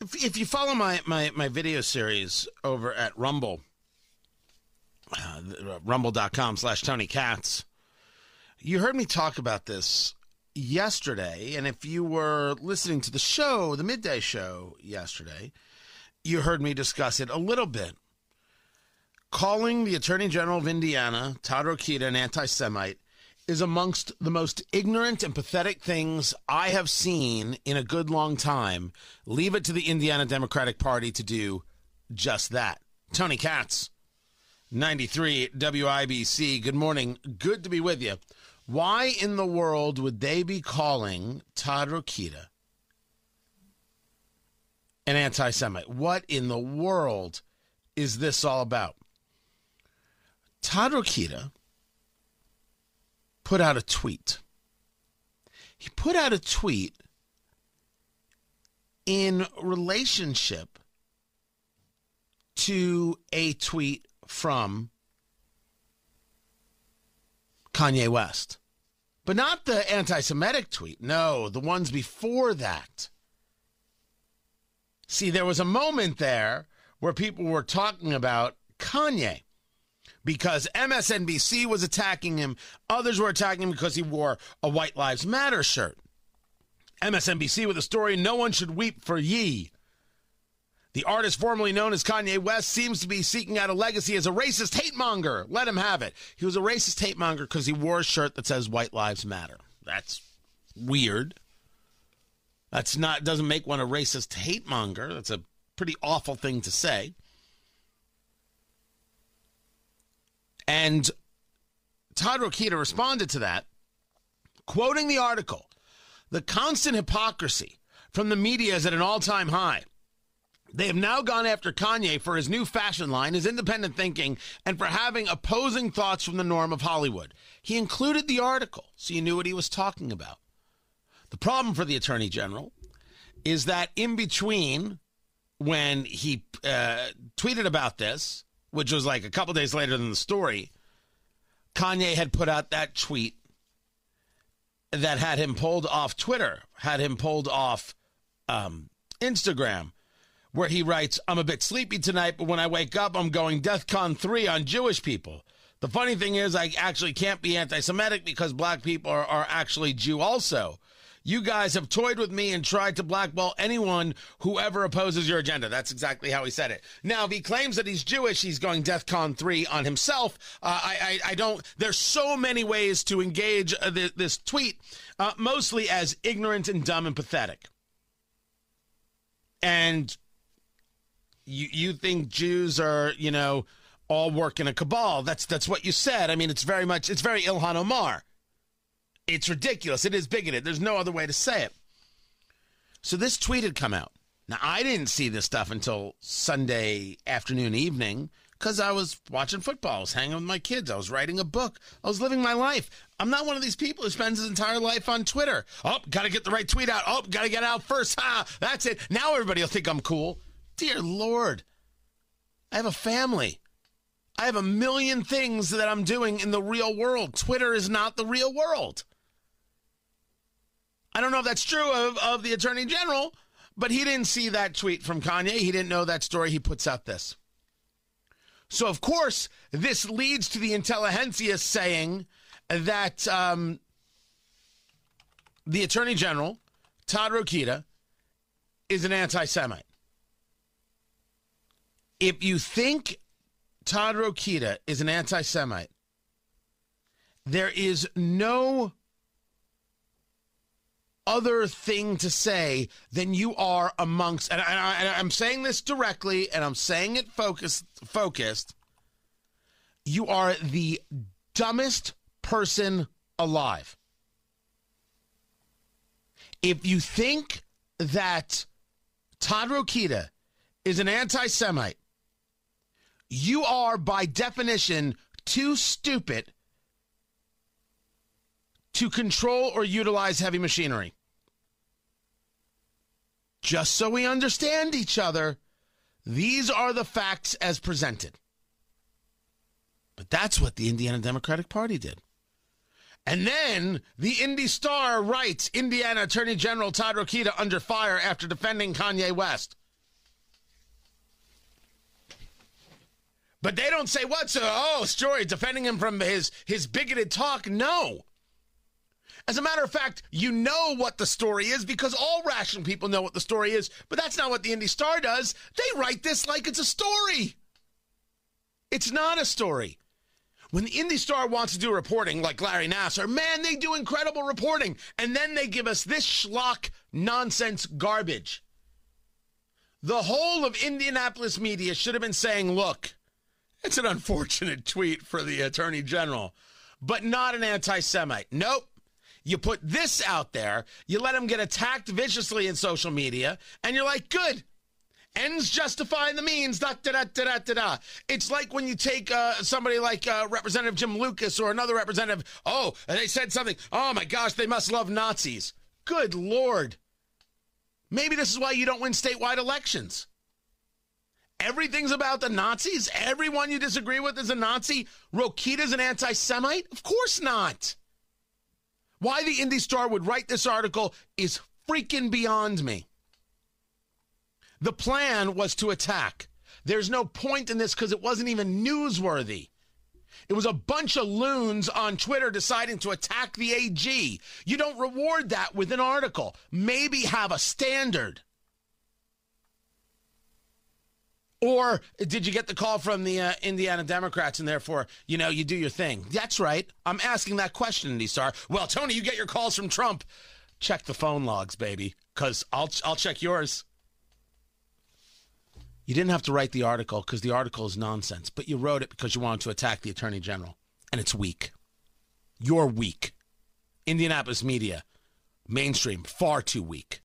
If, if you follow my, my, my video series over at Rumble, uh, rumble.com slash Tony Katz, you heard me talk about this yesterday. And if you were listening to the show, the midday show yesterday, you heard me discuss it a little bit. Calling the Attorney General of Indiana, Todd Rokita, an anti Semite is amongst the most ignorant and pathetic things I have seen in a good long time. Leave it to the Indiana Democratic Party to do just that. Tony Katz, 93 WIBC. Good morning. Good to be with you. Why in the world would they be calling Todd Rokita an anti Semite? What in the world is this all about? Todd Rokita put out a tweet. He put out a tweet in relationship to a tweet from Kanye West. But not the anti Semitic tweet. No, the ones before that. See, there was a moment there where people were talking about Kanye because MSNBC was attacking him. Others were attacking him because he wore a White Lives Matter shirt. MSNBC with a story No One Should Weep for Ye. The artist formerly known as Kanye West seems to be seeking out a legacy as a racist hate monger. Let him have it. He was a racist hate monger because he wore a shirt that says White Lives Matter. That's weird. That's not doesn't make one a racist hate monger. That's a pretty awful thing to say. And Todd Rokita responded to that, quoting the article The constant hypocrisy from the media is at an all time high. They have now gone after Kanye for his new fashion line, his independent thinking, and for having opposing thoughts from the norm of Hollywood. He included the article, so you knew what he was talking about. The problem for the Attorney General is that in between when he uh, tweeted about this, which was like a couple days later than the story, Kanye had put out that tweet that had him pulled off Twitter, had him pulled off um, Instagram, where he writes, I'm a bit sleepy tonight, but when I wake up, I'm going DEFCON 3 on Jewish people. The funny thing is, I actually can't be anti Semitic because black people are, are actually Jew also. You guys have toyed with me and tried to blackball anyone who ever opposes your agenda. That's exactly how he said it. Now, if he claims that he's Jewish, he's going DEFCON 3 on himself. Uh, I, I, I, don't, there's so many ways to engage uh, this, this, tweet, uh, mostly as ignorant and dumb and pathetic. And you, you think Jews are, you know, all work in a cabal. That's, that's what you said. I mean, it's very much, it's very Ilhan Omar. It's ridiculous. It is bigoted. There's no other way to say it. So this tweet had come out. Now, I didn't see this stuff until Sunday afternoon, evening, because I was watching football. I was hanging with my kids. I was writing a book. I was living my life. I'm not one of these people who spends his entire life on Twitter. Oh, got to get the right tweet out. Oh, got to get out first. Ha, that's it. Now everybody will think I'm cool. Dear Lord, I have a family. I have a million things that I'm doing in the real world. Twitter is not the real world. I don't know if that's true of, of the attorney general, but he didn't see that tweet from Kanye. He didn't know that story. He puts out this. So, of course, this leads to the intelligentsia saying that um, the attorney general, Todd Rokita, is an anti Semite. If you think Todd Rokita is an anti Semite, there is no other thing to say than you are amongst, and, I, am saying this directly, and I'm saying it focused. Focused. You are the dumbest person alive. If you think that Todd Rokita is an anti-Semite, you are by definition too stupid to control or utilize heavy machinery just so we understand each other, these are the facts as presented. But that's what the Indiana Democratic Party did. And then the Indy Star writes Indiana Attorney General Todd Rokita under fire after defending Kanye West. But they don't say what's a oh story defending him from his his bigoted talk. No. As a matter of fact, you know what the story is because all rational people know what the story is, but that's not what the Indy Star does. They write this like it's a story. It's not a story. When the Indy Star wants to do reporting like Larry Nassar, man, they do incredible reporting. And then they give us this schlock nonsense garbage. The whole of Indianapolis media should have been saying, look, it's an unfortunate tweet for the Attorney General, but not an anti Semite. Nope. You put this out there, you let them get attacked viciously in social media, and you're like, good. Ends justify the means. Da, da, da, da, da, da. It's like when you take uh, somebody like uh, Representative Jim Lucas or another representative. Oh, they said something. Oh my gosh, they must love Nazis. Good Lord. Maybe this is why you don't win statewide elections. Everything's about the Nazis. Everyone you disagree with is a Nazi. Rokita's an anti Semite? Of course not. Why the Indy Star would write this article is freaking beyond me. The plan was to attack. There's no point in this because it wasn't even newsworthy. It was a bunch of loons on Twitter deciding to attack the AG. You don't reward that with an article. Maybe have a standard. Or did you get the call from the uh, Indiana Democrats and therefore, you know, you do your thing? That's right. I'm asking that question, Indy Star. Well, Tony, you get your calls from Trump. Check the phone logs, baby, because I'll, I'll check yours. You didn't have to write the article because the article is nonsense, but you wrote it because you wanted to attack the Attorney General. And it's weak. You're weak. Indianapolis media, mainstream, far too weak.